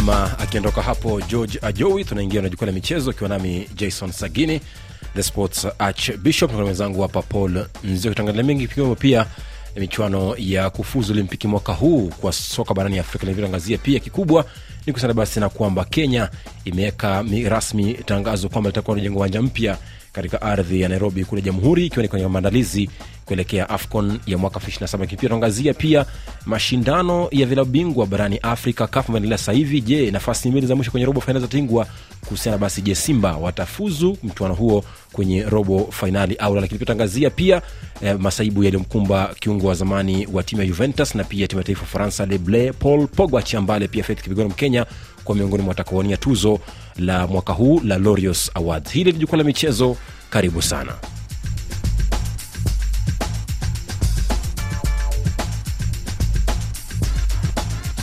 nama akiondoka hapo george ajowi tunaingia na jukwaa la michezo ikiwa nami jason sagini the sports archbishop na mwenzangu hapa paul Mzio, kitangalia mengi ikiwemo pia michuano ya kufuzu olimpiki mwaka huu kwa soka barani afrika. Navyoangazia pia kikubwa ni kusana basi na kwamba kenya imeweka rasmi tangazo kwamba litakuwa najenga uwanja mpya katika ardhi ya nairobi kule jamhuri ikiwa ni kwenye maandalizi kuelekea afcon ya mwaka 27 lakini pia tuangazia pia mashindano ya vilabu bingwa barani afrika kaf ameendelea sasa je nafasi mbili za mwisho kwenye robo fainali zatingwa kuhusiana basi je simba watafuzu mchuano huo kwenye robo fainali au la? Lakini pia tuangazia pia eh, masaibu yaliyomkumba kiungo wa zamani wa timu ya juventus na pia timu ya taifa Ufaransa, leble paul pogba chambale pia fet kipigano mkenya kwa miongoni mwa watakaowania tuzo la mwaka huu la lorios awards. Hili ni jukwaa la michezo karibu sana.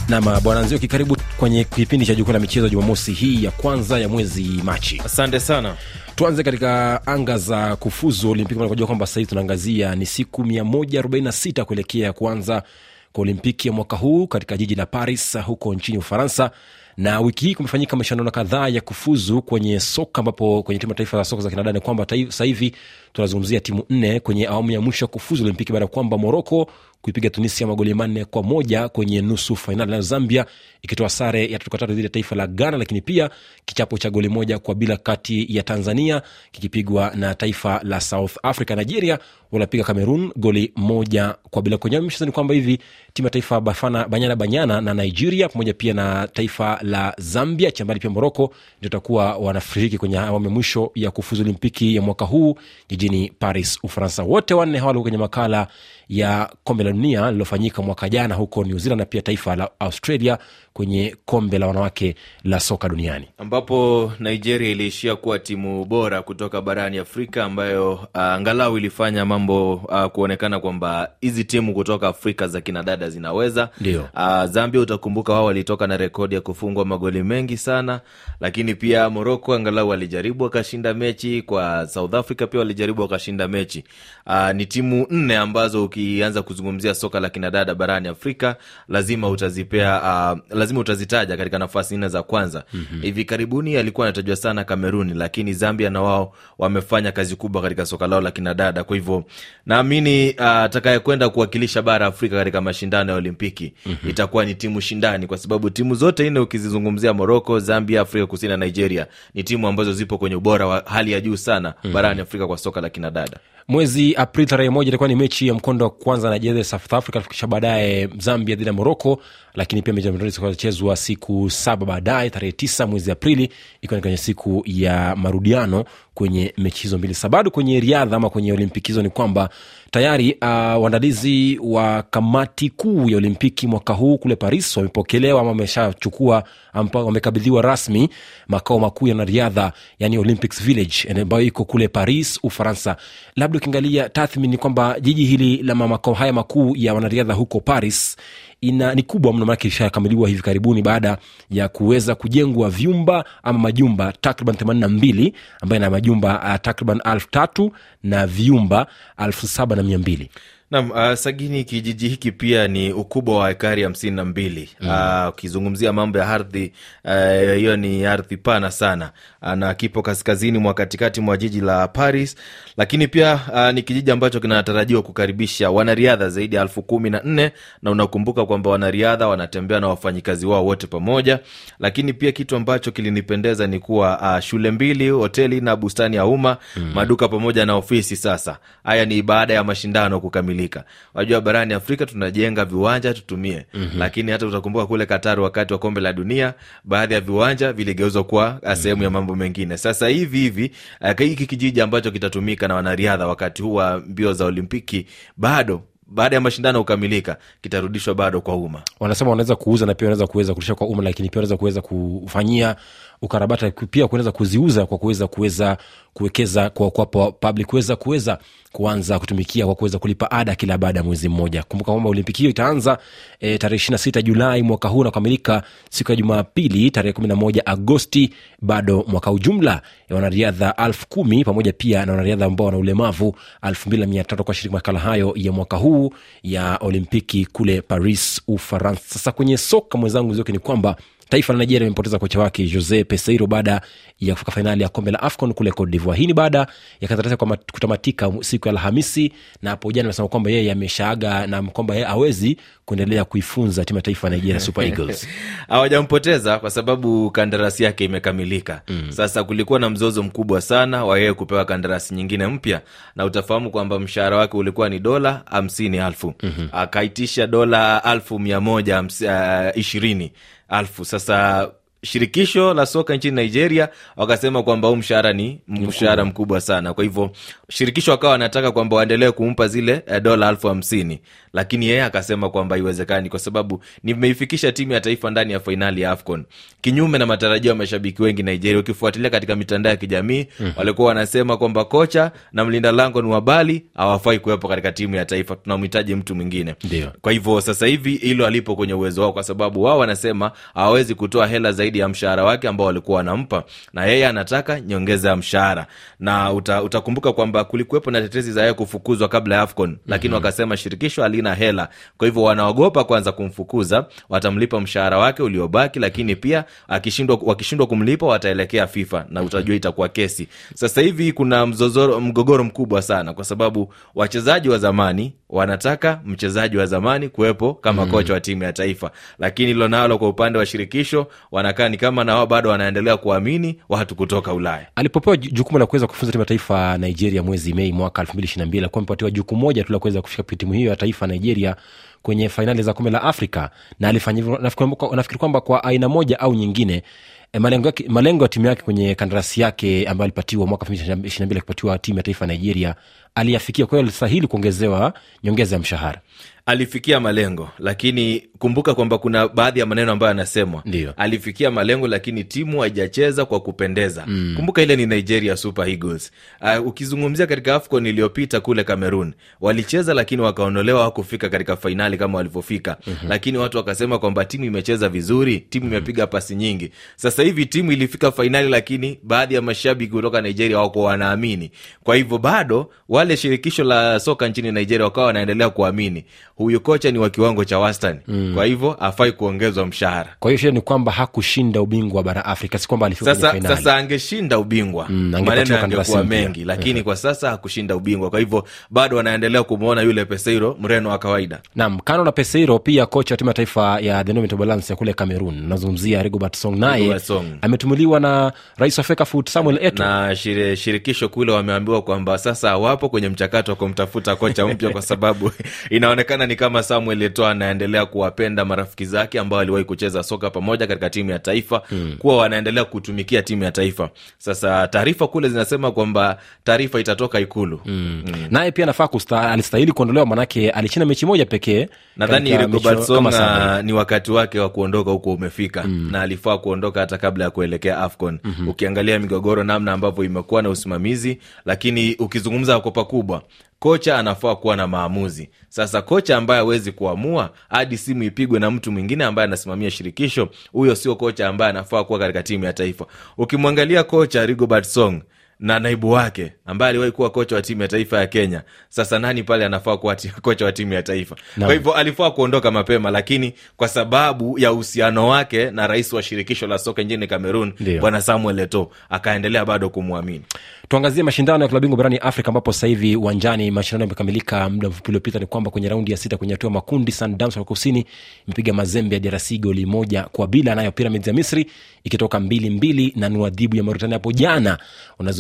Nam bwana nzioki karibu kwenye kipindi cha jukwaa la michezo jumamosi hii ya kwanza ya mwezi machi. Asante sana. Tuanze katika anga za kufuzu olimpiki najua kwamba sahii tunaangazia ni siku 146 kuelekea kuanza kwa olimpiki ya mwaka huu katika jiji la paris huko nchini ufaransa na wiki hii kumefanyika mashindano kadhaa ya kufuzu kwenye soka ambapo kwenye timu taifa za soka za kinadada ni kwamba sasa hivi tunazungumzia timu nne kwenye awamu ya mwisho ya kufuzu olimpiki baada ya kwamba moroko kuipiga tunisia magoli manne kwa moja kwenye nusu fainali. Na zambia ikitoa sare ya tatu kwa tatu dhidi ya taifa la ghana lakini pia kichapo cha goli moja kwa bila kati ya tanzania kikipigwa na taifa la south africa. Nigeria wanapiga cameroon goli moja kwa bila. Kwenye mchezo ni kwamba hivi timu ya taifa bafana banyana banyana na nigeria pamoja pia na taifa la zambia chambali pia moroko ndio takuwa wanashiriki kwenye awamu mwisho ya kufuzu olimpiki ya mwaka huu jijini paris ufaransa. Wote wanne hawa kwenye makala ya kombe la dunia lililofanyika mwaka jana huko new zealand na pia taifa la australia kwenye kombe la wanawake la soka duniani. Ambapo nigeria iliishia kuwa timu bora kutoka barani afrika ambayo uh, angalau ilifanya mambo uh, kuonekana kwamba hizi timu kutoka afrika za kinadada zinaweza. Ndio. uh, zambia utakumbuka wao walitoka na rekodi ya kufungwa magoli mengi sana lakini pia moroko angalau walijaribu wakashinda mechi kwa south africa pia walijaribu wakashinda mechi. Uh, ni timu nne ambazo ukianza kuzungumzia soka la kinadada barani afrika lazima utazipea uh, lazima utazitaja katika nafasi nne za kwanza mm-hmm. hivi karibuni alikuwa anatajwa sana kameruni lakini zambia na wao wamefanya kazi kubwa katika soka lao la kinadada kwa hivyo naamini uh, kuwakilisha bara afrika katika mashindano ya olimpiki mm-hmm. itakuwa ni timu shindani kwa sababu timu zote nne ukizizungumzia moroko zambia afrika kusini na nigeria ni timu ambazo zipo kwenye ubora wa hali ya juu sana mm-hmm. barani afrika kwa soka la kinadada mwezi aprili tarehe moja itakuwa ni mechi ya mkondo wa kwanza na south africa kisha baadaye zambia dhidi ya moroko lakini pia mechi itachezwa siku saba baadaye tarehe tisa mwezi aprili ikiwa ni kwenye siku ya marudiano kwenye mechi hizo mbili. Sa kwenye riadha ama kwenye olimpiki hizo ni kwamba tayari uh, waandalizi wa kamati kuu ya olimpiki mwaka huu kule paris wamepokelewa ama wameshachukua wamekabidhiwa rasmi makao makuu ya wanariadha yani olympics village ambayo iko kule paris ufaransa. Labda ukiangalia tathmini kwamba jiji hili la makao haya makuu ya wanariadha huko paris ina ni kubwa mno manake ishakamiliwa hivi karibuni baada ya kuweza kujengwa vyumba ama majumba takriban themanini na mbili ambayo ina majumba uh, takriban elfu tatu na vyumba elfu saba na mia mbili Naam, uh, Sagini, kijiji hiki pia ni ukubwa wa ekari hamsini na mbili. Ukizungumzia mm. uh, mambo ya ardhi hiyo uh, ni ardhi pana sana uh, na kipo kaskazini mwa katikati mwa jiji la Paris, lakini pia uh, ni kijiji ambacho kinatarajiwa kukaribisha wanariadha zaidi ya elfu kumi na nne na unakumbuka kwamba wanariadha wanatembea na wafanyikazi wao wote pamoja, lakini pia kitu ambacho kilinipendeza ni kuwa uh, shule mbili, hoteli na bustani ya umma mm. maduka pamoja na ofisi. Sasa haya ni baada ya mashindano kukamilika kukamilika. Wajua barani Afrika tunajenga viwanja tutumie, mm-hmm. lakini hata utakumbuka kule Katari wakati wa kombe la dunia, baadhi ya viwanja viligeuzwa kuwa mm-hmm. sehemu ya mambo mengine. Sasa hivi hivi hiki kijiji ambacho kitatumika na wanariadha wakati huu wa mbio za Olimpiki bado baada ya mashindano kukamilika kitarudishwa bado kwa umma. wanasema wanaweza kuuza na pia wanaweza kuweza kurudisha kwa umma lakini pia wanaweza kuweza kufanyia ukarabati pia kuweza kuziuza kwa kuweza kuweza kuwekeza kwa public kuweza kuweza kuanza kutumikia kwa kuweza kulipa ada kila baada ya mwezi mmoja kumbuka kwamba olimpiki hiyo itaanza e, tarehe ishiri na sita julai mwaka huu na siku ya jumapili tarehe kumi na moja agosti bado mwaka ujumla ya wanariadha alfu kumi pamoja pia na wanariadha ambao wana ulemavu elfu mbili na mia tatu kwa shiriki makala hayo ya mwaka huu ya olimpiki kule paris ufaransa. Sasa kwenye soka mwenzangu zioke ni kwamba taifa la nigeria imepoteza kocha wake jose peseiro baada ya kufika fainali ya kombe la afcon kule cote divoir hii ni baada ya kandarasi kwa kutamatika siku ya alhamisi na hapo jana amesema kwamba yeye ameshaaga na kwamba yeye awezi kuendelea kuifunza timu ya taifa ya nigeria super eagles. Hawajampoteza kwa sababu kandarasi yake imekamilika. Mm. sasa kulikuwa na mzozo mkubwa sana wa yeye kupewa kandarasi nyingine mpya na utafahamu kwamba mshahara wake ulikuwa ni dola hamsini alfu. Mm-hmm. akaitisha dola alfu mia moja uh, ishirini alfu. Sasa shirikisho la soka nchini nigeria wakasema kwamba huu mshahara ni mshahara mkubwa. sana. Kwa hivyo shirikisho akawa wanataka kwamba waendelee kumpa zile eh, dola elfu hamsini. Lakini yeye akasema kwamba haiwezekani kwa sababu nimeifikisha timu ya taifa ndani ya fainali ya afcon. Kinyume na matarajio ya mashabiki wengi nigeria ukifuatilia katika mitandao ya kijamii mm-hmm. walikuwa wanasema kwamba kocha na mlinda lango ni wabali hawafai kuwepo katika timu ya taifa. Tunamhitaji mtu mwingine. Kwa hivyo sasa hivi hilo alipo kwenye uwezo wao kwa sababu wao wanasema hawawezi kutoa hela zaidi ya mshahara wake ambao walikuwa wanampa na yeye anataka nyongeza ya mshahara na uta, utakumbuka kwamba kulikuwepo na tetezi za yeye kufukuzwa kabla ya afcon lakini mm-hmm. wakasema shirikisho halina hela kwa hivyo wanaogopa kwanza kumfukuza watamlipa mshahara wake uliobaki lakini pia akishindwa wakishindwa kumlipa wataelekea fifa na utajua itakuwa kesi sasa hivi kuna mzozoro, mgogoro mkubwa sana kwa sababu wachezaji wa zamani wanataka mchezaji wa zamani kuwepo kama mm. kocha wa timu ya taifa lakini hilo nalo kwa upande wa shirikisho wanakaa ni kama nao bado wanaendelea kuamini watu kutoka ulaya. Alipopewa jukumu la kuweza kufunza timu ya taifa ya nigeria mwezi mei mwaka 2022 alikuwa amepatiwa jukumu moja tu la kuweza kufika timu hiyo ya taifa ya nigeria kwenye fainali za kombe la afrika. Na alifanya hivyo nafikiri kwamba- kwa aina moja au nyingine eh, malengo, ya timu yake kwenye kandarasi yake ambayo alipatiwa mwaka 2022 akipatiwa timu ya taifa ya nigeria aliyafikia. Kwa hiyo alistahili kuongezewa nyongeza ya mshahara. Alifikia malengo lakini kumbuka kwamba kuna baadhi ya maneno ambayo anasemwa Ndio. alifikia malengo lakini timu haijacheza kwa kupendeza. Mm. kumbuka ile ni nigeria super eagles. Uh, ukizungumzia katika afcon iliyopita kule cameroon walicheza lakini wakaonolewa wakufika katika fainali kama walivyofika. Mm-hmm. lakini watu wakasema kwamba timu imecheza vizuri timu imepiga pasi nyingi. Sasa hivi timu ilifika fainali lakini baadhi ya mashabiki kutoka nigeria wako wanaamini. Kwa hivyo bado wale shirikisho la soka nchini nigeria wakawa wanaendelea kuamini huyu kocha ni wa kiwango cha wastani. Mm. kwa hivyo afai kuongezwa mshahara. Kwa hiyo shida ni kwamba hakushinda ubingwa bara afrika si kwamba alifika sasa, sasa angeshinda ubingwa. Mm, maneno angekuwa mengi lakini kwa sasa hakushinda ubingwa. Kwa hivyo bado wanaendelea kumwona yule peseiro mreno wa kawaida. Nam kando na peseiro pia kocha wa timu ya taifa ya the ya kule cameroon nazungumzia rigobert song. Naye ametumuliwa na rais wa fekafut samuel eto. Na shirikisho kule wameambiwa kwamba sasa hawapo kwenye mchakato wa kumtafuta kocha mpya kwa sababu inaonekana ni kama samuel eto anaendelea kuwapenda marafiki zake ambao aliwahi kucheza soka pamoja katika timu ya taifa hmm. kuwa wanaendelea kutumikia timu ya taifa sasa taarifa kule zinasema kwamba taarifa itatoka ikulu hmm. Hmm. naye pia nafaa alistahili kuondolewa manake alishinda mechi moja pekee nadhani na- ni wakati wake wa kuondoka huko umefika mm. na alifaa kuondoka hata kabla ya kuelekea afcon mm-hmm. ukiangalia migogoro namna ambavyo imekuwa na usimamizi lakini ukizungumza kwa pakubwa. Kocha anafaa kuwa na maamuzi. Sasa kocha ambaye awezi kuamua hadi simu ipigwe na mtu mwingine ambaye anasimamia shirikisho huyo sio kocha ambaye anafaa kuwa katika timu ya taifa. Ukimwangalia kocha rigobert song na naibu wake ambaye aliwahi kuwa kocha wa timu ya taifa ya kenya. Sasa nani pale anafaa kuwa kocha wa timu ya taifa? Naam. kwa hivyo alifaa kuondoka mapema lakini kwa sababu ya uhusiano wake na rais wa shirikisho la soka nchini cameroon bwana samuel eto akaendelea bado kumwamini. Tuangazie mashindano ya klabu bingwa barani afrika ambapo sasa hivi uwanjani mashindano yamekamilika. Muda mfupi uliopita ni kwamba kwenye raundi ya sita kwenye hatua makundi sundowns wa kusini imepiga mazembe ya drc goli moja kwa bila nayo pyramids ya misri ikitoka mbili mbili na nuadhibu ya mauritania hapo jana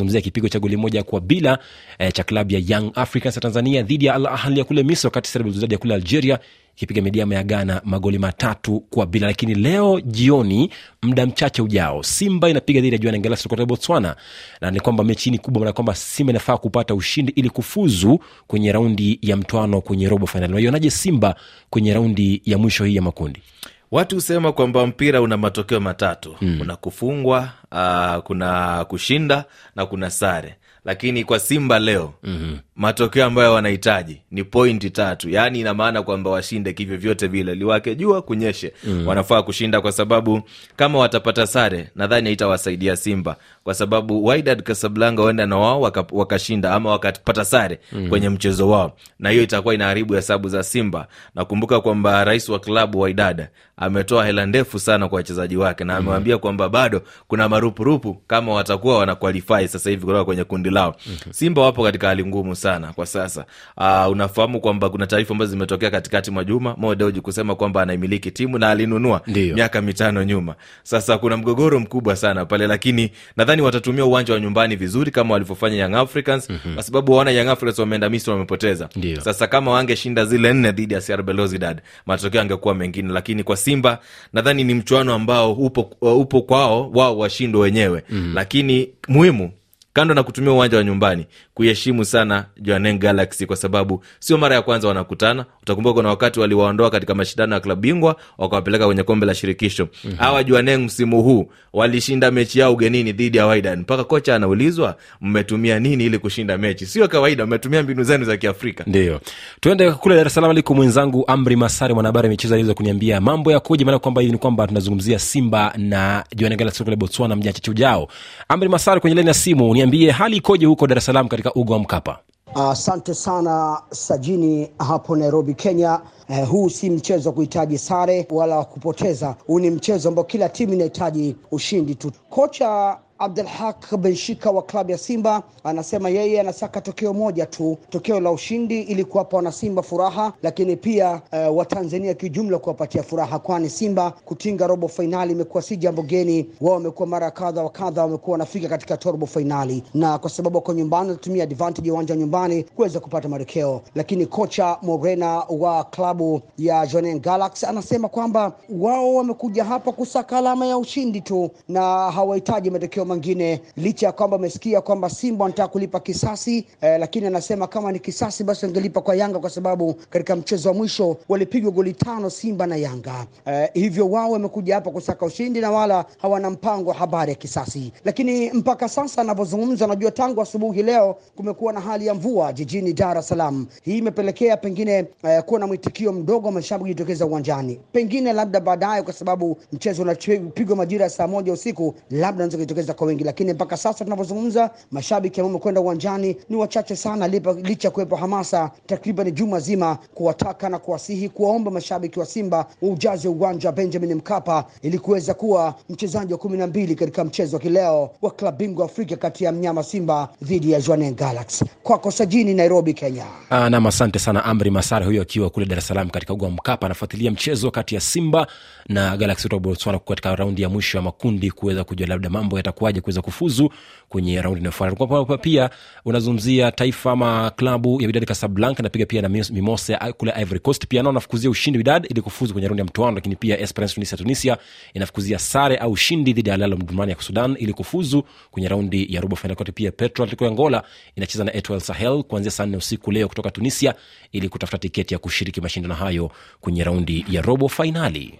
unazungumzia kipigo cha goli moja kwa bila eh, cha klabu ya young africans ya tanzania dhidi ya al Ahly ya kule misri wakati serbia Belouizdad ya kule algeria ikipiga midiama ya ghana magoli matatu kwa bila. Lakini leo jioni muda mchache ujao simba inapiga dhidi ya ngelasi kutoka botswana. Na ni kwamba mechi ni kubwa maana kwamba simba inafaa kupata ushindi ili kufuzu kwenye raundi ya mtwano kwenye robo fainali unaionaje simba kwenye raundi ya mwisho hii ya makundi watu husema kwamba mpira una matokeo matatu mm. una kufungwa uh, kuna kushinda na kuna sare lakini kwa simba leo mm-hmm. Matokeo ambayo wanahitaji ni pointi tatu. Yaani ina maana kwamba washinde kivyo vyote vile. Liwake jua kunyeshe. Mm. wanafaa kushinda kwa sababu kama watapata sare nadhani haitawasaidia simba. Kwa sababu Wydad Casablanca huenda na wao waka- wakashinda ama wakapata sare mm. kwenye mchezo wao. Na hiyo itakuwa inaharibu hesabu za simba. Nakumbuka kwamba rais wa klabu Wydad ametoa hela ndefu sana kwa wachezaji wake na amewambia kwamba bado kuna marupurupu kama watakuwa wanakwalifai sasa hivi kutoka kwenye kundi lao. Simba wapo katika hali ngumu sana kwa sasa uh, unafahamu kwamba kuna taarifa ambazo zimetokea katikati mwa juma Mo Dewji kusema kwamba anaimiliki timu na alinunua Ndiyo. miaka mitano nyuma sasa kuna mgogoro mkubwa sana pale lakini nadhani watatumia uwanja wa nyumbani vizuri kama walivyofanya young africans mm-hmm. kwa sababu waona young africans wameenda misri wamepoteza Ndiyo. sasa kama wangeshinda zile nne dhidi ya CR Belouizdad matokeo angekuwa mengine lakini kwa simba nadhani ni mchuano ambao upo, upo kwao wao washindwe wenyewe mm-hmm. lakini muhimu kando na kutumia uwanja wa nyumbani kuiheshimu sana Jwaneng Galaxy kwa sababu sio mara ya kwanza wanakutana. Utakumbuka kuna wakati waliwaondoa katika mashindano ya klabu bingwa wakawapeleka kwenye kombe la shirikisho. Hawa mm-hmm. Jwaneng msimu huu walishinda mechi yao ugenini dhidi ya Wydad, mpaka kocha anaulizwa mmetumia nini ili kushinda mechi? Sio kawaida, mmetumia mbinu zenu za Kiafrika. ndio tuende kule dar es salaam aliko mwenzangu amri masari mwanahabari michezo aliweza kuniambia mambo yakoje maana kwamba ni kwamba tunazungumzia simba na juanegala kule botswana mja chache ujao amri masari kwenye laini ya simu niambie hali ikoje huko dar es salaam katika uga wa mkapa Asante uh, sana Sajini hapo Nairobi, Kenya. Uh, huu si mchezo wa kuhitaji sare wala wa kupoteza. Huu ni mchezo ambao kila timu inahitaji ushindi tu. Kocha Abdulhaq Benshika wa klabu ya Simba anasema yeye anasaka tokeo moja tu, tokeo la ushindi ili kuwapa wanasimba furaha, lakini pia uh, Watanzania kiujumla kuwapatia furaha, kwani Simba kutinga robo fainali imekuwa si jambo geni. Wao wamekuwa mara kadha wa kadha wamekuwa wanafika katika robo fainali, na kwa sababu wako nyumbani wanatumia advantage ya uwanja wa nyumbani kuweza kupata matokeo. Lakini kocha Morena wa klabu ya Jwaneng Galaxy anasema kwamba wao wamekuja hapa kusaka alama ya ushindi tu na hawahitaji matokeo mengine, licha ya kwamba amesikia kwamba Simba wanataka kulipa kisasi eh, lakini anasema kama ni kisasi basi wangelipa kwa Yanga kwa sababu katika mchezo wa mwisho walipigwa goli tano Simba na Yanga. Eh, hivyo wao wamekuja hapa kusaka ushindi na wala hawana mpango wa habari ya kisasi. Lakini mpaka sasa anavyozungumza, najua tangu asubuhi leo kumekuwa na hali ya mvua jijini Dar es Salaam. Hii imepelekea pengine eh, kuwa na mwitikio mdogo mashabiki kujitokeza uwanjani, pengine labda baadaye, kwa sababu mchezo unapigwa majira ya saa moja usiku, labda unaweza kujitokeza kwa wengi, lakini mpaka sasa tunavyozungumza, mashabiki ambao wamekwenda uwanjani ni wachache sana, licha ya kuwepo hamasa takriban juma zima kuwataka na kuwasihi, kuwaomba mashabiki wa Simba ujaze uwanja wa Benjamin Mkapa ili kuweza kuwa mchezaji wa kumi na mbili katika mchezo wa kileo wa klabu bingwa Afrika kati ya mnyama Simba dhidi ya Jwaneng Galaxy. Kwako Sajini, Nairobi, Kenya. Ah, nam asante sana amri masare huyo akiwa kule dar es salaam katika uga wa mkapa anafuatilia mchezo kati ya simba na galaxy kutoka botswana katika raundi ya mwisho ya makundi kuweza kujua labda mambo yatakuwaje kuweza kufuzu kwenye raundi inayofuata pia unazungumzia taifa ama klabu ya widad Kasablanka napiga pia na mimose kule ivory coast. Pia nao nafukuzia ushindi widad ili kufuzu kwenye raundi ya mtoano lakini pia esperance tunisia tunisia inafukuzia sare au ushindi dhidi ya alalo mdumani ya sudan ili kufuzu kwenye raundi ya robo fainali kote pia petro atletico ya angola inacheza na etwel sahel kuanzia saa nne usiku leo kutoka tunisia ili kutafuta tiketi ya kushiriki mashindano hayo kwenye raundi ya robo fainali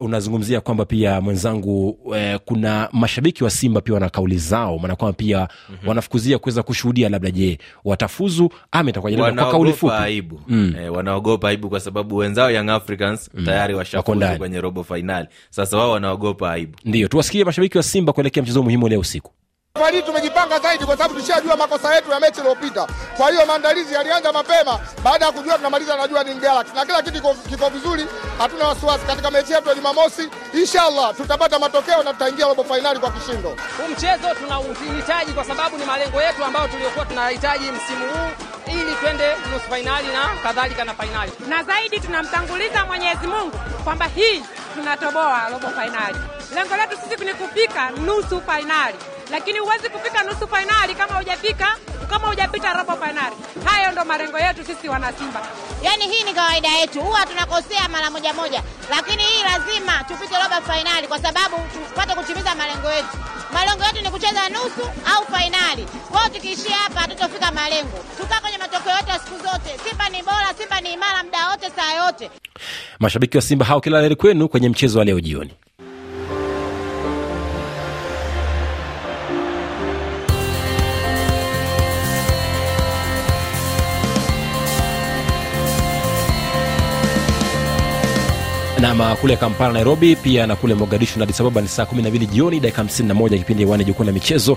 unazungumzia kwamba pia mwenzangu eh, kuna mashabiki wa simba pia wana kauli zao maana kwamba pia mm-hmm. wanafukuzia kuweza kushuhudia labda je watafuzu ama itakuwa kwa kauli fupi aibu mm. eh, wanaogopa aibu kwa sababu wenzao young africans mm. tayari washafuzu kwenye robo fainali sasa wao wanaogopa aibu ndio tuwasikie mashabiki wa simba kuelekea mchezo muhimu leo usiku Safari hii tumejipanga zaidi kwa sababu tushajua makosa yetu ya mechi iliyopita. Kwa hiyo maandalizi yalianza mapema baada ya kujua tunamaliza najua ni Galaxy na kila kitu kiko, kiko vizuri, hatuna wasiwasi katika mechi yetu ya Jumamosi. Inshallah tutapata matokeo na tutaingia robo fainali kwa kishindo. Huu mchezo tunauhitaji kwa sababu ni malengo yetu ambayo tuliokuwa tunahitaji msimu huu ili twende nusu fainali na kadhalika na fainali. na zaidi tunamtanguliza Mwenyezi Mungu kwamba hii tunatoboa robo fainali. Lengo letu sisi ni kufika nusu fainali, lakini huwezi kufika nusu fainali kama hujafika kama hujapita robo fainali. Hayo ndo malengo yetu sisi wanasimba. Yaani hii ni kawaida yetu, huwa tunakosea mara moja moja, lakini hii lazima tupite robo fainali kwa sababu tupate kutimiza malengo yetu. Malengo yetu ni kucheza nusu au fainali. Kwao tukiishia hapa hatutofika malengo. Tukaa kwenye matokeo yote ya siku zote. Simba ni bora, Simba ni imara muda wote, saa yote. mashabiki wa simba hao kila la heri kwenu kwenye mchezo wa leo jioni nam kule kampala nairobi pia na kule mogadishu na Addis ni saa 12 jioni dakika 51 kipindi hewani jukwaa la michezo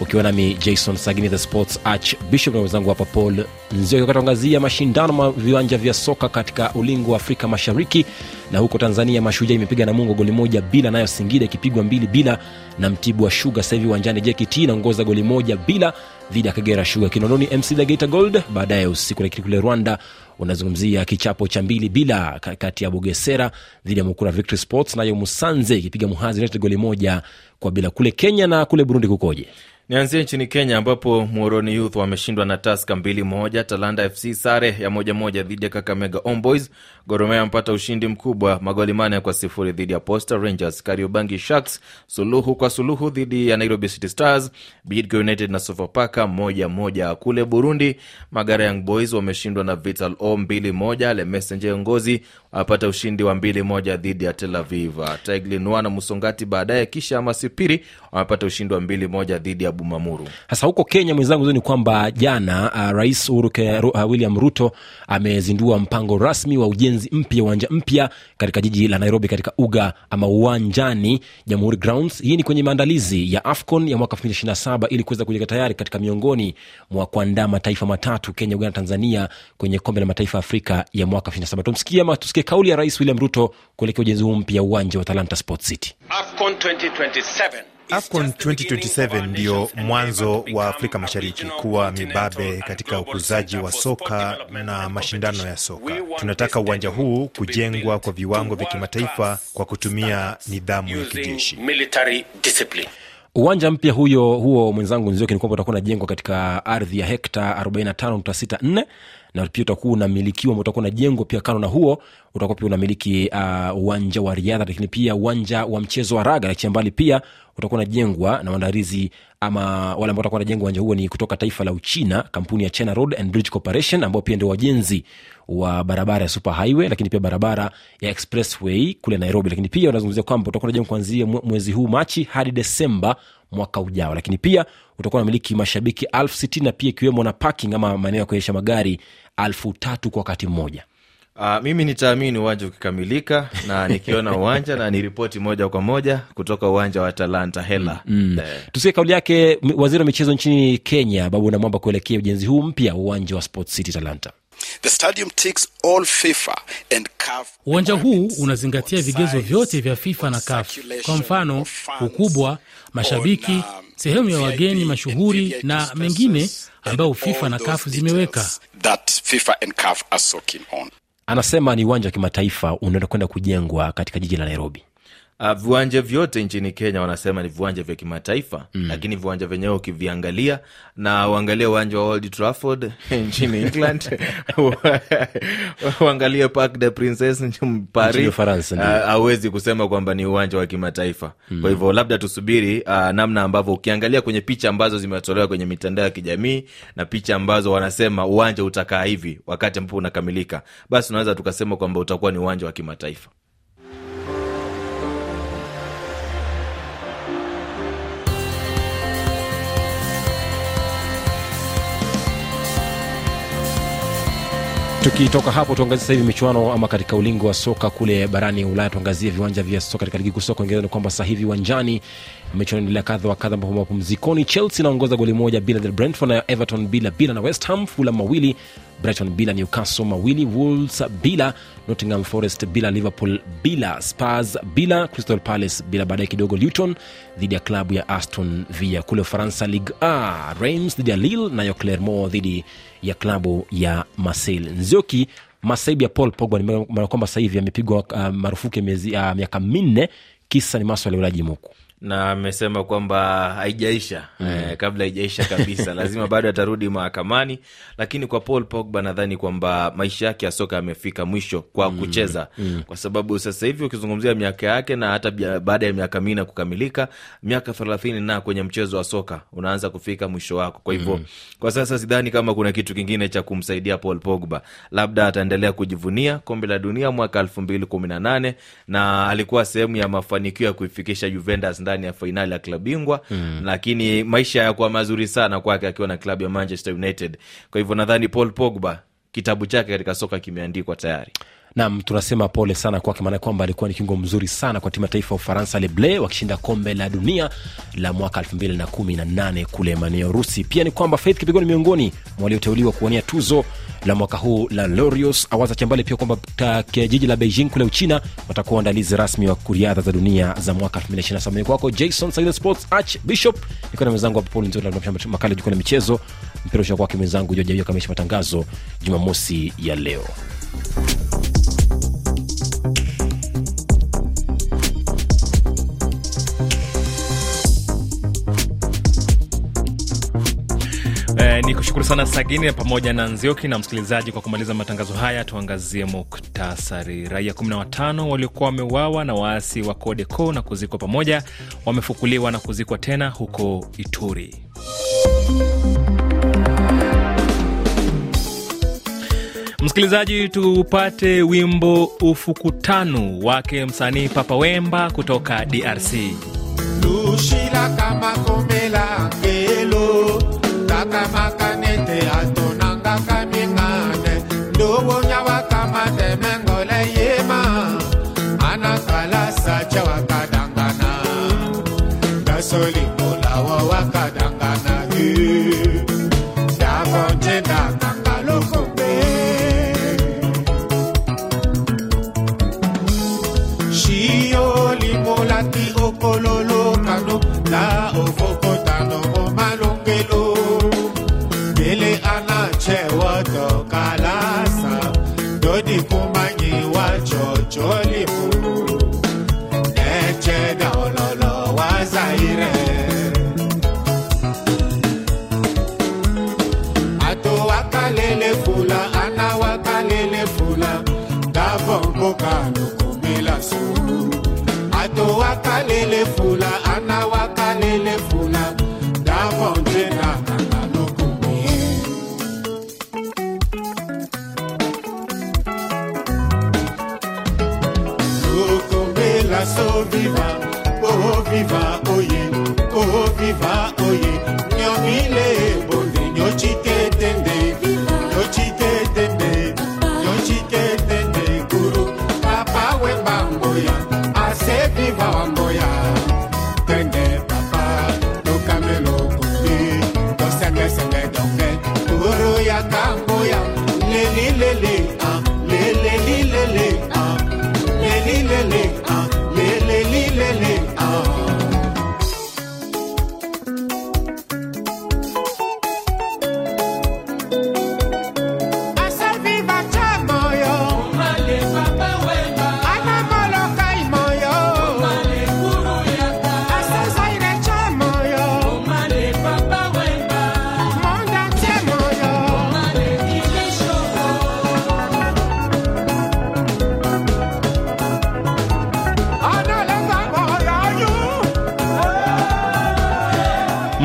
ukiwa nami jason sagini the sports arch bishop na wenzangu hapa paul nzio katangazia mashindano ma viwanja vya soka katika ulingo wa afrika mashariki na huko tanzania mashujaa imepiga na mungo goli moja bila nayo singida ikipigwa mbili bila na mtibu wa shuga sasa hivi uwanjani jkt inaongoza goli moja bila dhidi ya kagera shuga kinondoni mc the Geita gold baadaye usiku lakini kule rwanda unazungumzia kichapo cha mbili bila kati ya bugesera dhidi ya mukura victory sports. Nayo musanze ikipiga muhazi united goli moja kwa bila. Kule kenya na kule burundi kukoje nianzie nchini kenya ambapo Muhoroni youth wameshindwa na taska mbili moja talanda fc sare ya moja moja dhidi ya kakamega Homeboys, Gor Mahia amepata ushindi mkubwa magoli mane kwa sifuri dhidi ya posta rangers. Kariobangi sharks suluhu kwa suluhu dhidi ya nairobi city stars. Bidco united na sofapaka moja moja. Kule burundi magara young boys wameshindwa na vital o mbili moja. Lemesenje ngozi wapata ushindi wa mbili moja dhidi ya tel aviv. Taiglinua na musongati baadaye kisha masipiri wamepata ushindi wa mbili moja dhidi ya bumamuru. Sasa huko kenya mwenzangu ni kwamba jana uh, rais Uhuru uh, william ruto amezindua mpango rasmi wa ujenzi mpya uwanja mpya katika jiji la nairobi katika uga ama uwanjani jamhuri grounds. Hii ni kwenye maandalizi ya afcon ya mwaka 2027 ili kuweza kujiweka tayari katika miongoni mwa kuandaa mataifa matatu kenya uganda tanzania kwenye kombe la mataifa afrika ya mwaka 2027. tumsikie ama tusikie kauli ya rais william ruto kuelekea ujenzi huu mpya uwanja wa talanta sport city AFCON 2027 AFCON 2027 ndiyo mwanzo wa Afrika Mashariki kuwa mibabe katika ukuzaji wa soka na mashindano ya soka. Tunataka uwanja huu kujengwa kwa viwango vya kimataifa kwa kutumia nidhamu ya kijeshi. uwanja mpya huyo huo mwenzangu nzioki ni kwamba utakuwa unajengwa katika ardhi ya hekta 45.64 na pia utakuwa unamilikiwa utakuwa unajengwa pia kano na huo utakuwa pia unamiliki uh, uwanja wa riadha lakini pia uwanja wa mchezo wa raga lakini mbali pia utakuwa unajengwa na maandalizi ama wale ambao watakuwa wanajengwa uwanja huo ni kutoka taifa la uchina kampuni ya china road and bridge corporation ambao pia ndio wajenzi wa barabara ya super highway lakini pia barabara ya expressway kule nairobi. Lakini pia unazungumzia kwamba utakuwa unajengwa kuanzia mwezi huu machi hadi desemba mwaka ujao. Lakini pia utakuwa unamiliki mashabiki elfu sitini na pia ikiwemo na parking ama maeneo ya kuonyesha magari elfu tatu kwa wakati mmoja Uh, mimi nitaamini uwanja ukikamilika na nikiona uwanja na niripoti moja kwa moja kutoka uwanja wa talanta hela mm. eh, tusikie kauli yake waziri wa michezo nchini kenya babu Namwamba kuelekea ujenzi huu mpya wa uwanja wa Sports city talanta The stadium takes all FIFA and CAF. Uwanja huu unazingatia vigezo vyote vya FIFA na CAF, kwa mfano ukubwa, mashabiki, sehemu ya wageni mashuhuri na mengine ambayo FIFA na CAF zimeweka. Anasema ni uwanja wa kimataifa unaenda kwenda kujengwa katika jiji la nairobi Uh, viwanja vyote nchini kenya wanasema ni viwanja vya kimataifa mm. lakini viwanja vyenyewe ukiviangalia na uangalie uwanja wa old trafford nchini england uangalie park de princess nchini Nchini paris Ufaransa, uh, hauwezi kusema kwamba ni uwanja wa kimataifa mm. kwa hivyo labda tusubiri uh, namna ambavyo ukiangalia kwenye picha ambazo zimetolewa kwenye mitandao ya kijamii na picha ambazo wanasema uwanja utakaa hivi wakati ambapo unakamilika basi unaweza tukasema kwamba utakuwa ni uwanja wa kimataifa tukitoka hapo tuangazie sasa hivi michuano ama katika ulingo wa soka kule barani ulaya tuangazie viwanja vya soka katika ligi kuu soka uingereza ni kwamba sasa hivi uwanjani michuano inaendelea kadha wa kadha ambapo mapumzikoni chelsea inaongoza goli moja bila brentford na everton bila bila na west ham fulham mawili brighton bila newcastle mawili wolves bila nottingham forest bila liverpool bila Spurs bila crystal palace bila. Baadaye kidogo luton dhidi ya klabu ya aston villa. Kule ufaransa ligue a reims dhidi ya lille nayo clermont dhidi ya klabu ya marseille. Nzioki masaibu ya paul pogba ni maana kwamba sasa hivi amepigwa uh, marufuku ya uh, miaka minne. Kisa ni maswala ya ulaji muku na amesema kwamba haijaisha mm. eh, kabla haijaisha kabisa lazima bado atarudi mahakamani lakini kwa paul pogba nadhani kwamba maisha yake ya soka yamefika mwisho kwa mm. kucheza mm. kwa sababu sasa hivi ukizungumzia miaka yake na hata baada ya miaka minne kukamilika miaka thelathini na kwenye mchezo wa soka unaanza kufika mwisho wako kwa hivyo mm. kwa sasa sidhani kama kuna kitu kingine cha kumsaidia paul pogba labda ataendelea kujivunia kombe la dunia mwaka elfu mbili kumi na nane na alikuwa sehemu ya mafanikio ya kuifikisha juventus ndani ya fainali ya klabu bingwa mm. lakini maisha yakuwa mazuri sana kwake akiwa na klabu ya manchester united kwa hivyo nadhani paul pogba kitabu chake katika soka kimeandikwa tayari nam tunasema pole sana kwake maana kwamba alikuwa ni kiungo mzuri sana kwa timu ya taifa ya ufaransa leble wakishinda kombe la dunia la mwaka 218 kule maeneo Rusi. pia ni kwamba faith kipigoni miongoni mwa walioteuliwa kuwania tuzo la mwaka huu la lorios awaza chambali pia kwamba jiji la beijing kule uchina watakuwa waandalizi rasmi wa riadha za dunia za mwaka 227 Ni kwako jason sports arch bishop. Nikuwa na mwenzangu hapo paul nzuri makala jukua la michezo. Mpira usha kwake mwenzangu jojaio kamisha matangazo jumamosi ya leo Eh, sana Sagini pamoja na Nzioki na msikilizaji kwa kumaliza matangazo haya. Tuangazie muktasari. Raia 15 waliokuwa wameuawa na waasi wa Codeco na kuzikwa pamoja wamefukuliwa na kuzikwa tena huko Ituri. Msikilizaji, tupate wimbo ufukutanu wake msanii Papa Wemba kutoka DRC. lushilaka makomela ngelo kaka soli kolawo wakadanga na ye dakonje dakanga lokope shioli molati okololo kano na ofokotano malungelo. mele ana che chewoto kalasa dodi kumanyi wa chocholi chocholimu wakalele fula ana wakalele fula. Davo njena kanga lukumi Lukumila so viva Oh viva oye Oh viva oye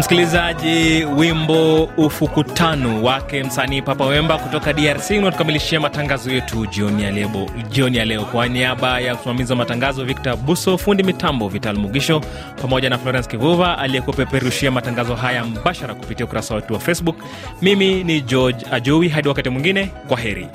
Msikilizaji, wimbo ufukutano wake msanii Papa Wemba kutoka DRC unatukamilishia matangazo yetu jioni ya leo. Kwa niaba ya msimamizi wa matangazo Victor Buso, fundi mitambo Vital Mugisho, pamoja na Florence Kivuva aliyekupeperushia matangazo haya mbashara kupitia ukurasa wetu wa Facebook, mimi ni George Ajowi. Hadi wakati mwingine, kwa heri.